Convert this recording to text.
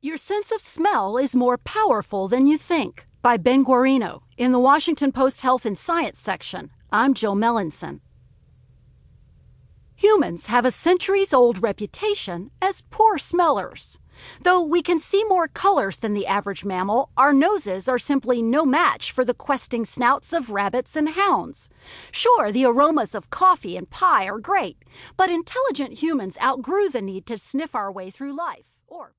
Your sense of smell is more powerful than you think. By Ben Guarino in the Washington Post Health and Science section. I'm Jill Melancon. Humans have a centuries old reputation as poor smellers. Though we can see more colors than the average mammal, our noses are simply no match for the questing snouts of rabbits and hounds. Sure, the aromas of coffee and pie are great, but intelligent humans outgrew the need to sniff our way through life. Or